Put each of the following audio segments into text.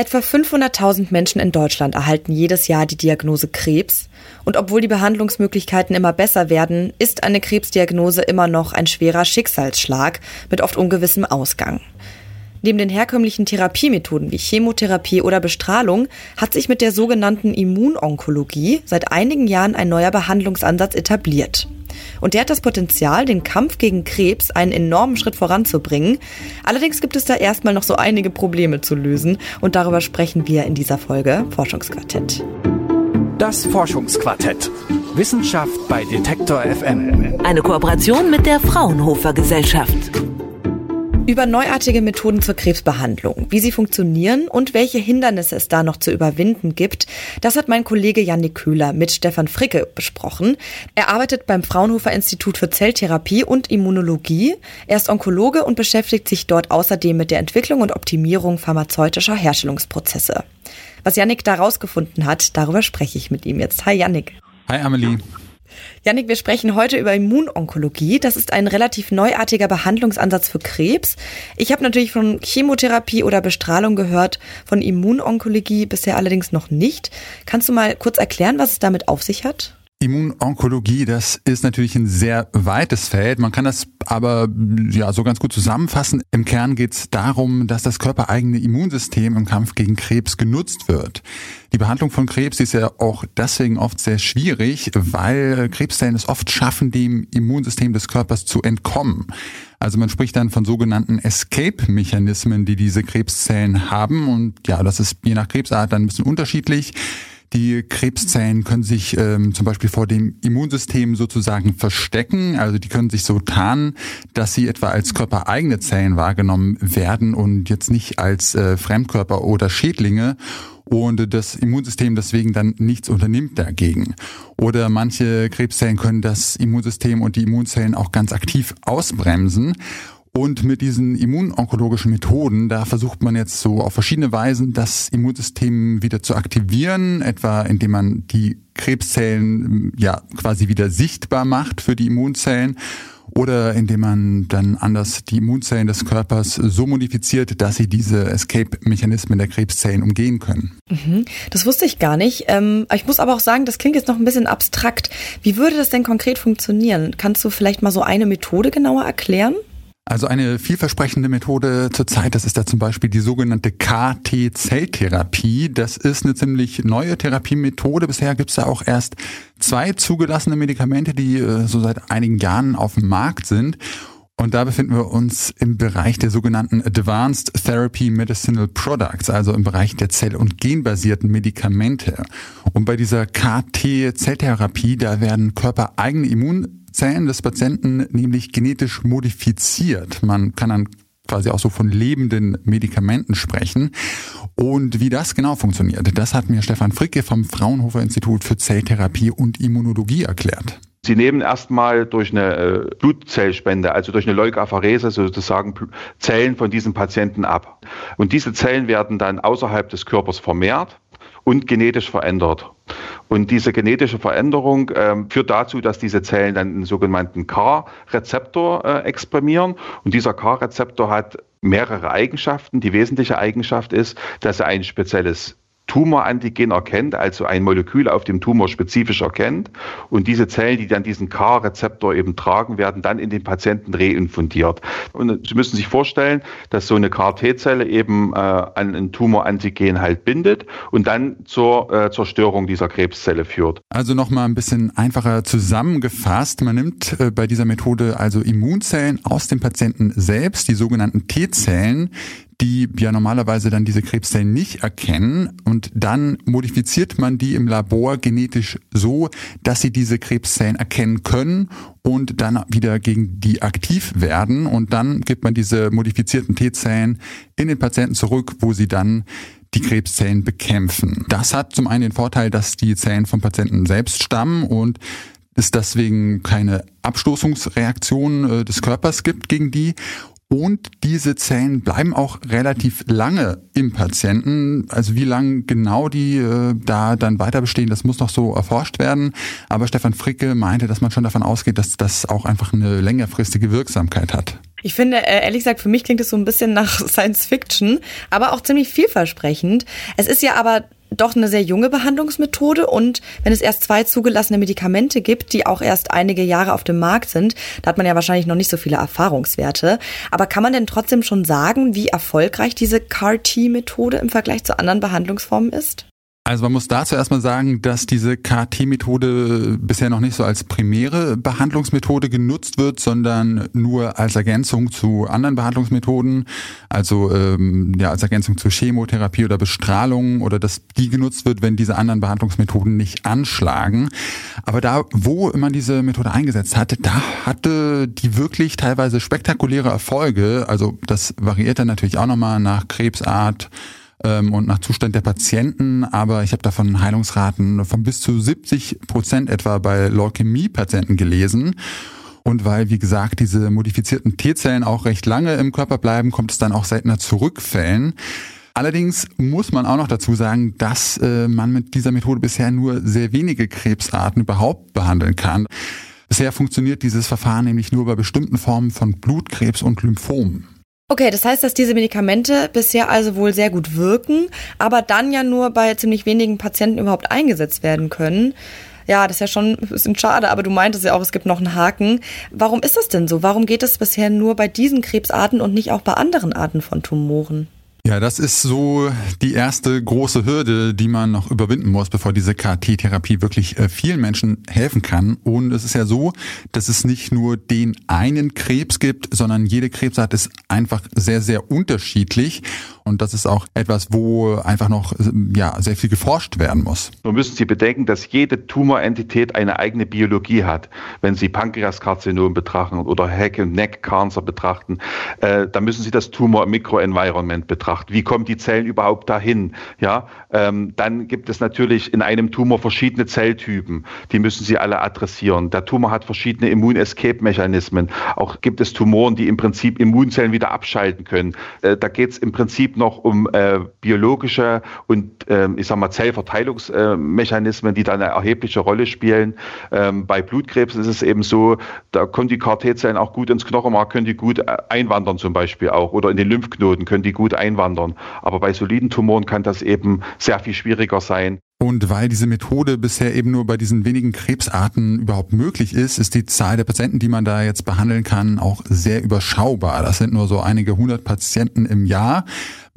Etwa 500.000 Menschen in Deutschland erhalten jedes Jahr die Diagnose Krebs. Und obwohl die Behandlungsmöglichkeiten immer besser werden, ist eine Krebsdiagnose immer noch ein schwerer Schicksalsschlag mit oft ungewissem Ausgang. Neben den herkömmlichen Therapiemethoden wie Chemotherapie oder Bestrahlung hat sich mit der sogenannten Immunonkologie seit einigen Jahren ein neuer Behandlungsansatz etabliert. Und der hat das Potenzial, den Kampf gegen Krebs einen enormen Schritt voranzubringen. Allerdings gibt es da erstmal noch so einige Probleme zu lösen und darüber sprechen wir in dieser Folge Forschungsquartett. Das Forschungsquartett. Wissenschaft bei Detektor FM. Eine Kooperation mit der Fraunhofer Gesellschaft über neuartige Methoden zur Krebsbehandlung, wie sie funktionieren und welche Hindernisse es da noch zu überwinden gibt. Das hat mein Kollege Janik Köhler mit Stefan Fricke besprochen. Er arbeitet beim Fraunhofer Institut für Zelltherapie und Immunologie. Er ist Onkologe und beschäftigt sich dort außerdem mit der Entwicklung und Optimierung pharmazeutischer Herstellungsprozesse. Was Janik da rausgefunden hat, darüber spreche ich mit ihm jetzt. Hi Janik. Hi Amelie. Janik, wir sprechen heute über Immunonkologie. Das ist ein relativ neuartiger Behandlungsansatz für Krebs. Ich habe natürlich von Chemotherapie oder Bestrahlung gehört, von Immunonkologie bisher allerdings noch nicht. Kannst du mal kurz erklären, was es damit auf sich hat? Immunonkologie, das ist natürlich ein sehr weites Feld. Man kann das aber ja so ganz gut zusammenfassen. Im Kern geht es darum, dass das körpereigene Immunsystem im Kampf gegen Krebs genutzt wird. Die Behandlung von Krebs ist ja auch deswegen oft sehr schwierig, weil Krebszellen es oft schaffen, dem Immunsystem des Körpers zu entkommen. Also man spricht dann von sogenannten Escape-Mechanismen, die diese Krebszellen haben. Und ja, das ist je nach Krebsart dann ein bisschen unterschiedlich. Die Krebszellen können sich ähm, zum Beispiel vor dem Immunsystem sozusagen verstecken. Also die können sich so tarnen, dass sie etwa als körpereigene Zellen wahrgenommen werden und jetzt nicht als äh, Fremdkörper oder Schädlinge und das Immunsystem deswegen dann nichts unternimmt dagegen. Oder manche Krebszellen können das Immunsystem und die Immunzellen auch ganz aktiv ausbremsen und mit diesen immunonkologischen Methoden, da versucht man jetzt so auf verschiedene Weisen das Immunsystem wieder zu aktivieren, etwa indem man die Krebszellen ja quasi wieder sichtbar macht für die Immunzellen oder indem man dann anders die Immunzellen des Körpers so modifiziert, dass sie diese Escape-Mechanismen der Krebszellen umgehen können. Mhm. Das wusste ich gar nicht. Ähm, ich muss aber auch sagen, das klingt jetzt noch ein bisschen abstrakt. Wie würde das denn konkret funktionieren? Kannst du vielleicht mal so eine Methode genauer erklären? Also eine vielversprechende Methode zurzeit, das ist da zum Beispiel die sogenannte KT-Zelltherapie. Das ist eine ziemlich neue Therapiemethode. Bisher gibt es da auch erst zwei zugelassene Medikamente, die äh, so seit einigen Jahren auf dem Markt sind. Und da befinden wir uns im Bereich der sogenannten Advanced Therapy Medicinal Products, also im Bereich der zell- und genbasierten Medikamente. Und bei dieser KT-Zelltherapie, da werden körpereigene Immun Zellen des Patienten nämlich genetisch modifiziert. Man kann dann quasi auch so von lebenden Medikamenten sprechen. Und wie das genau funktioniert, das hat mir Stefan Fricke vom Fraunhofer Institut für Zelltherapie und Immunologie erklärt. Sie nehmen erstmal durch eine äh, Blutzellspende, also durch eine Leukapherese sozusagen Zellen von diesen Patienten ab. Und diese Zellen werden dann außerhalb des Körpers vermehrt und genetisch verändert. Und diese genetische Veränderung äh, führt dazu, dass diese Zellen dann einen sogenannten CAR-Rezeptor äh, exprimieren. Und dieser CAR-Rezeptor hat mehrere Eigenschaften. Die wesentliche Eigenschaft ist, dass er ein spezielles Tumorantigen erkennt, also ein Molekül auf dem Tumor spezifisch erkennt. Und diese Zellen, die dann diesen CAR-Rezeptor eben tragen, werden dann in den Patienten reinfundiert. Und Sie müssen sich vorstellen, dass so eine CAR-T-Zelle eben äh, an ein Tumorantigen halt bindet und dann zur äh, Zerstörung dieser Krebszelle führt. Also nochmal ein bisschen einfacher zusammengefasst. Man nimmt äh, bei dieser Methode also Immunzellen aus dem Patienten selbst, die sogenannten T-Zellen, die ja normalerweise dann diese Krebszellen nicht erkennen. Und dann modifiziert man die im Labor genetisch so, dass sie diese Krebszellen erkennen können und dann wieder gegen die aktiv werden. Und dann gibt man diese modifizierten T-Zellen in den Patienten zurück, wo sie dann die Krebszellen bekämpfen. Das hat zum einen den Vorteil, dass die Zellen vom Patienten selbst stammen und es deswegen keine Abstoßungsreaktion äh, des Körpers gibt gegen die und diese Zellen bleiben auch relativ lange im Patienten. Also wie lange genau die äh, da dann weiter bestehen, das muss noch so erforscht werden. Aber Stefan Fricke meinte, dass man schon davon ausgeht, dass das auch einfach eine längerfristige Wirksamkeit hat. Ich finde, äh, ehrlich gesagt, für mich klingt es so ein bisschen nach Science Fiction, aber auch ziemlich vielversprechend. Es ist ja aber doch eine sehr junge Behandlungsmethode und wenn es erst zwei zugelassene Medikamente gibt, die auch erst einige Jahre auf dem Markt sind, da hat man ja wahrscheinlich noch nicht so viele Erfahrungswerte. Aber kann man denn trotzdem schon sagen, wie erfolgreich diese CAR-T-Methode im Vergleich zu anderen Behandlungsformen ist? Also man muss dazu erstmal sagen, dass diese KT-Methode bisher noch nicht so als primäre Behandlungsmethode genutzt wird, sondern nur als Ergänzung zu anderen Behandlungsmethoden, also ähm, ja als Ergänzung zur Chemotherapie oder Bestrahlung oder dass die genutzt wird, wenn diese anderen Behandlungsmethoden nicht anschlagen. Aber da, wo man diese Methode eingesetzt hatte, da hatte die wirklich teilweise spektakuläre Erfolge. Also das variiert dann natürlich auch nochmal nach Krebsart ähm, und nach Zustand der Patienten, aber ich habe davon Heilungsraten von bis zu 70 Prozent etwa bei Leukämie-Patienten gelesen. Und weil, wie gesagt, diese modifizierten T-Zellen auch recht lange im Körper bleiben, kommt es dann auch seltener zu Rückfällen. Allerdings muss man auch noch dazu sagen, dass äh, man mit dieser Methode bisher nur sehr wenige Krebsarten überhaupt behandeln kann. Bisher funktioniert dieses Verfahren nämlich nur bei bestimmten Formen von Blutkrebs und Lymphomen. Okay, das heißt, dass diese Medikamente bisher also wohl sehr gut wirken, aber dann ja nur bei ziemlich wenigen Patienten überhaupt eingesetzt werden können. Ja, das ist ja schon ein bisschen schade, aber du meintest ja auch, es gibt noch einen Haken. Warum ist das denn so? Warum geht es bisher nur bei diesen Krebsarten und nicht auch bei anderen Arten von Tumoren? Ja, das ist so die erste große Hürde, die man noch überwinden muss, bevor diese KT-Therapie wirklich äh, vielen Menschen helfen kann. Und es ist ja so, dass es nicht nur den einen Krebs gibt, sondern jede Krebsart ist einfach sehr, sehr unterschiedlich. Und das ist auch etwas, wo einfach noch ja, sehr viel geforscht werden muss. Nun müssen Sie bedenken, dass jede Tumorentität eine eigene Biologie hat. Wenn Sie Pankreaskarzinom betrachten oder Heck- und Neck-Cancer betrachten, äh, dann müssen Sie das Tumor-Mikroenvironment betrachten. Wie kommen die Zellen überhaupt dahin? Ja, ähm, dann gibt es natürlich in einem Tumor verschiedene Zelltypen. Die müssen Sie alle adressieren. Der Tumor hat verschiedene Immun-Escape-Mechanismen. Auch gibt es Tumoren, die im Prinzip Immunzellen wieder abschalten können. Äh, da geht es im Prinzip noch um äh, biologische und äh, ich sag mal Zellverteilungsmechanismen, die da eine erhebliche Rolle spielen. Ähm, bei Blutkrebs ist es eben so, da können die KT-Zellen auch gut ins Knochenmark, können die gut äh, einwandern zum Beispiel auch oder in den Lymphknoten können die gut einwandern. Aber bei soliden Tumoren kann das eben sehr viel schwieriger sein. Und weil diese Methode bisher eben nur bei diesen wenigen Krebsarten überhaupt möglich ist, ist die Zahl der Patienten, die man da jetzt behandeln kann, auch sehr überschaubar. Das sind nur so einige hundert Patienten im Jahr.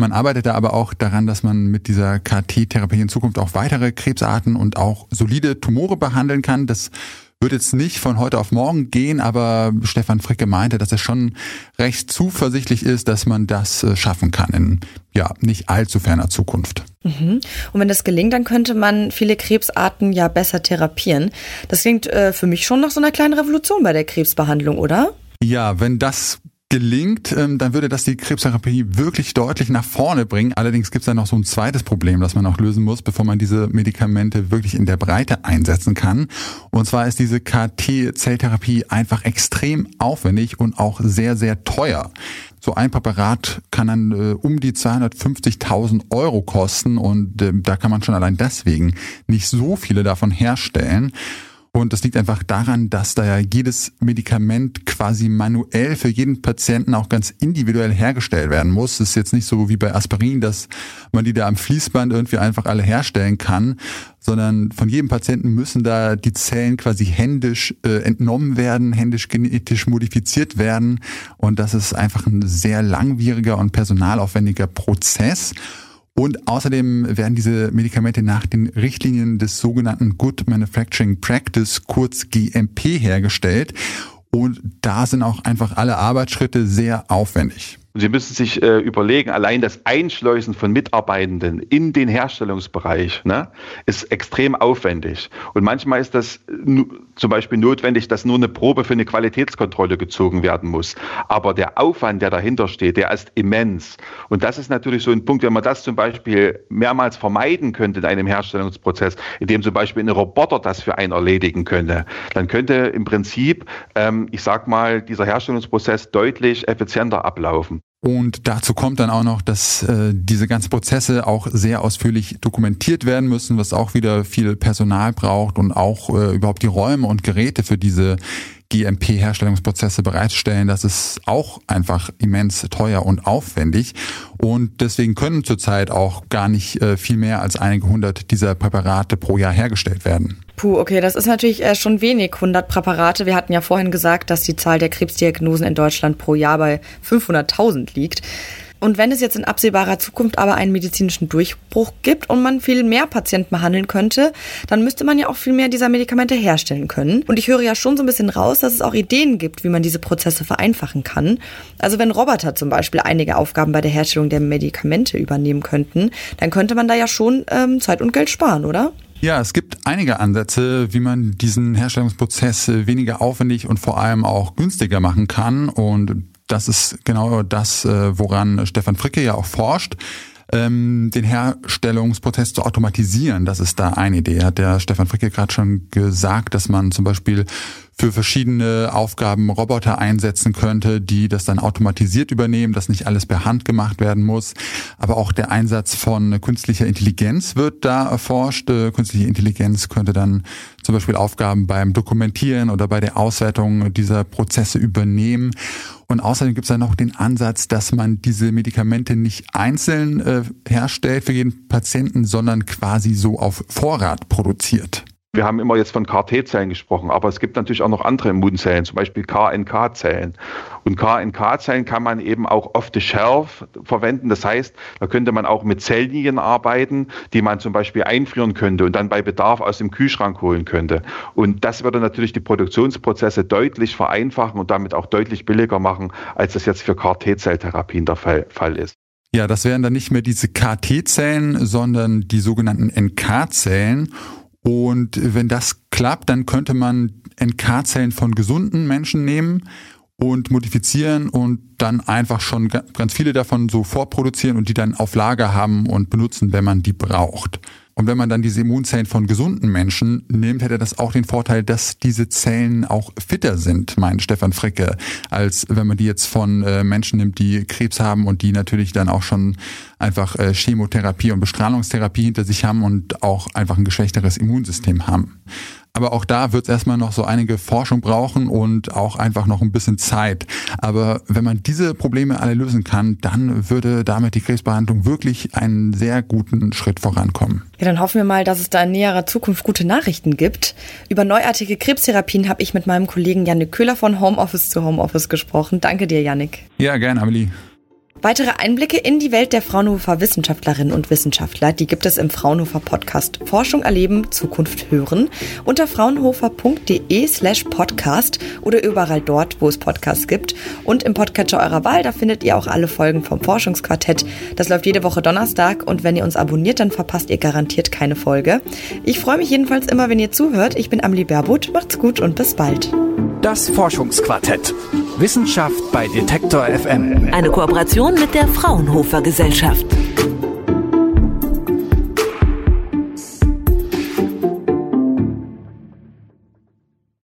Man arbeitet da aber auch daran, dass man mit dieser KT-Therapie in Zukunft auch weitere Krebsarten und auch solide Tumore behandeln kann. Das wird jetzt nicht von heute auf morgen gehen, aber Stefan Fricke meinte, dass er schon recht zuversichtlich ist, dass man das äh, schaffen kann in ja nicht allzu ferner Zukunft. Mhm. Und wenn das gelingt, dann könnte man viele Krebsarten ja besser therapieren. Das klingt äh, für mich schon nach so einer kleinen Revolution bei der Krebsbehandlung, oder? Ja, wenn das gelingt, ähm, dann würde das die Krebstherapie wirklich deutlich nach vorne bringen. Allerdings gibt es da noch so ein zweites Problem, das man auch lösen muss, bevor man diese Medikamente wirklich in der Breite einsetzen kann. Und zwar ist diese KT-Zelltherapie einfach extrem aufwendig und auch sehr, sehr teuer. So ein Präparat kann dann äh, um die 250.000 Euro kosten und äh, da kann man schon allein deswegen nicht so viele davon herstellen. Und das liegt einfach daran, dass da ja jedes Medikament quasi manuell für jeden Patienten auch ganz individuell hergestellt werden muss. Es ist jetzt nicht so wie bei Aspirin, dass man die da am Fließband irgendwie einfach alle herstellen kann, sondern von jedem Patienten müssen da die Zellen quasi händisch äh, entnommen werden, händisch genetisch modifiziert werden. Und das ist einfach ein sehr langwieriger und personalaufwendiger Prozess. Und außerdem werden diese Medikamente nach den Richtlinien des sogenannten Good Manufacturing Practice, kurz GMP, hergestellt. Und da sind auch einfach alle Arbeitsschritte sehr aufwendig. Sie müssen sich äh, überlegen, allein das Einschleusen von Mitarbeitenden in den Herstellungsbereich ne, ist extrem aufwendig. Und manchmal ist das zum Beispiel notwendig, dass nur eine Probe für eine Qualitätskontrolle gezogen werden muss. Aber der Aufwand, der dahinter steht, der ist immens. Und das ist natürlich so ein Punkt, wenn man das zum Beispiel mehrmals vermeiden könnte in einem Herstellungsprozess, indem zum Beispiel ein Roboter das für einen erledigen könnte, dann könnte im Prinzip, ähm, ich sag mal, dieser Herstellungsprozess deutlich effizienter ablaufen. Und dazu kommt dann auch noch, dass äh, diese ganzen Prozesse auch sehr ausführlich dokumentiert werden müssen, was auch wieder viel Personal braucht und auch äh, überhaupt die Räume und Geräte für diese GMP-Herstellungsprozesse bereitstellen, das ist auch einfach immens teuer und aufwendig. Und deswegen können zurzeit auch gar nicht äh, viel mehr als einige hundert dieser Präparate pro Jahr hergestellt werden. Puh, okay, das ist natürlich äh, schon wenig, 100 Präparate. Wir hatten ja vorhin gesagt, dass die Zahl der Krebsdiagnosen in Deutschland pro Jahr bei 500.000 liegt. Und wenn es jetzt in absehbarer Zukunft aber einen medizinischen Durchbruch gibt und man viel mehr Patienten behandeln könnte, dann müsste man ja auch viel mehr dieser Medikamente herstellen können. Und ich höre ja schon so ein bisschen raus, dass es auch Ideen gibt, wie man diese Prozesse vereinfachen kann. Also wenn Roboter zum Beispiel einige Aufgaben bei der Herstellung der Medikamente übernehmen könnten, dann könnte man da ja schon ähm, Zeit und Geld sparen, oder? Ja, es gibt einige Ansätze, wie man diesen Herstellungsprozess weniger aufwendig und vor allem auch günstiger machen kann. Und das ist genau das, äh, woran Stefan Fricke ja auch forscht ähm, den Herstellungsprozess zu automatisieren. Das ist da eine Idee. Hat der Stefan Fricke gerade schon gesagt, dass man zum Beispiel für verschiedene Aufgaben Roboter einsetzen könnte, die das dann automatisiert übernehmen, dass nicht alles per Hand gemacht werden muss. Aber auch der Einsatz von künstlicher Intelligenz wird da erforscht. Äh, künstliche Intelligenz könnte dann zum Beispiel Aufgaben beim Dokumentieren oder bei der Auswertung dieser Prozesse übernehmen. Und außerdem gibt es dann noch den Ansatz, dass man diese Medikamente nicht einzeln äh, herstellt für jeden Patienten, sondern quasi so auf Vorrat produziert. Wir haben immer jetzt von KT-Zellen gesprochen, aber es gibt natürlich auch noch andere Immunzellen, zum Beispiel KNK-Zellen. Und KNK-Zellen kann man eben auch off the shelf verwenden. Das heißt, da könnte man auch mit Zelllinien arbeiten, die man zum Beispiel einfrieren könnte und dann bei Bedarf aus dem Kühlschrank holen könnte. Und das würde natürlich die Produktionsprozesse deutlich vereinfachen und damit auch deutlich billiger machen, als das jetzt für KT-Zelltherapien der Fall ist. Ja, das wären dann nicht mehr diese KT-Zellen, sondern die sogenannten NK-Zellen. Und wenn das klappt, dann könnte man NK-Zellen von gesunden Menschen nehmen und modifizieren und dann einfach schon ganz viele davon so vorproduzieren und die dann auf Lager haben und benutzen, wenn man die braucht. Und wenn man dann diese Immunzellen von gesunden Menschen nimmt, hätte das auch den Vorteil, dass diese Zellen auch fitter sind, meint Stefan Fricke, als wenn man die jetzt von äh, Menschen nimmt, die Krebs haben und die natürlich dann auch schon einfach äh, Chemotherapie und Bestrahlungstherapie hinter sich haben und auch einfach ein geschwächteres Immunsystem haben. Aber auch da wird es erstmal noch so einige Forschung brauchen und auch einfach noch ein bisschen Zeit. Aber wenn man diese Probleme alle lösen kann, dann würde damit die Krebsbehandlung wirklich einen sehr guten Schritt vorankommen. Ja, dann hoffen wir mal, dass es da in näherer Zukunft gute Nachrichten gibt. Über neuartige Krebstherapien habe ich mit meinem Kollegen Janik Köhler von Homeoffice zu Homeoffice gesprochen. Danke dir, Janik. Ja, gerne, Amelie. Weitere Einblicke in die Welt der Fraunhofer Wissenschaftlerinnen und Wissenschaftler, die gibt es im Fraunhofer Podcast Forschung erleben, Zukunft hören unter fraunhofer.de slash podcast oder überall dort, wo es Podcasts gibt. Und im Podcatcher eurer Wahl, da findet ihr auch alle Folgen vom Forschungsquartett. Das läuft jede Woche Donnerstag und wenn ihr uns abonniert, dann verpasst ihr garantiert keine Folge. Ich freue mich jedenfalls immer, wenn ihr zuhört. Ich bin Amelie Berbot. Macht's gut und bis bald. Das Forschungsquartett. Wissenschaft bei Detektor FM. Eine Kooperation mit der Fraunhofer Gesellschaft.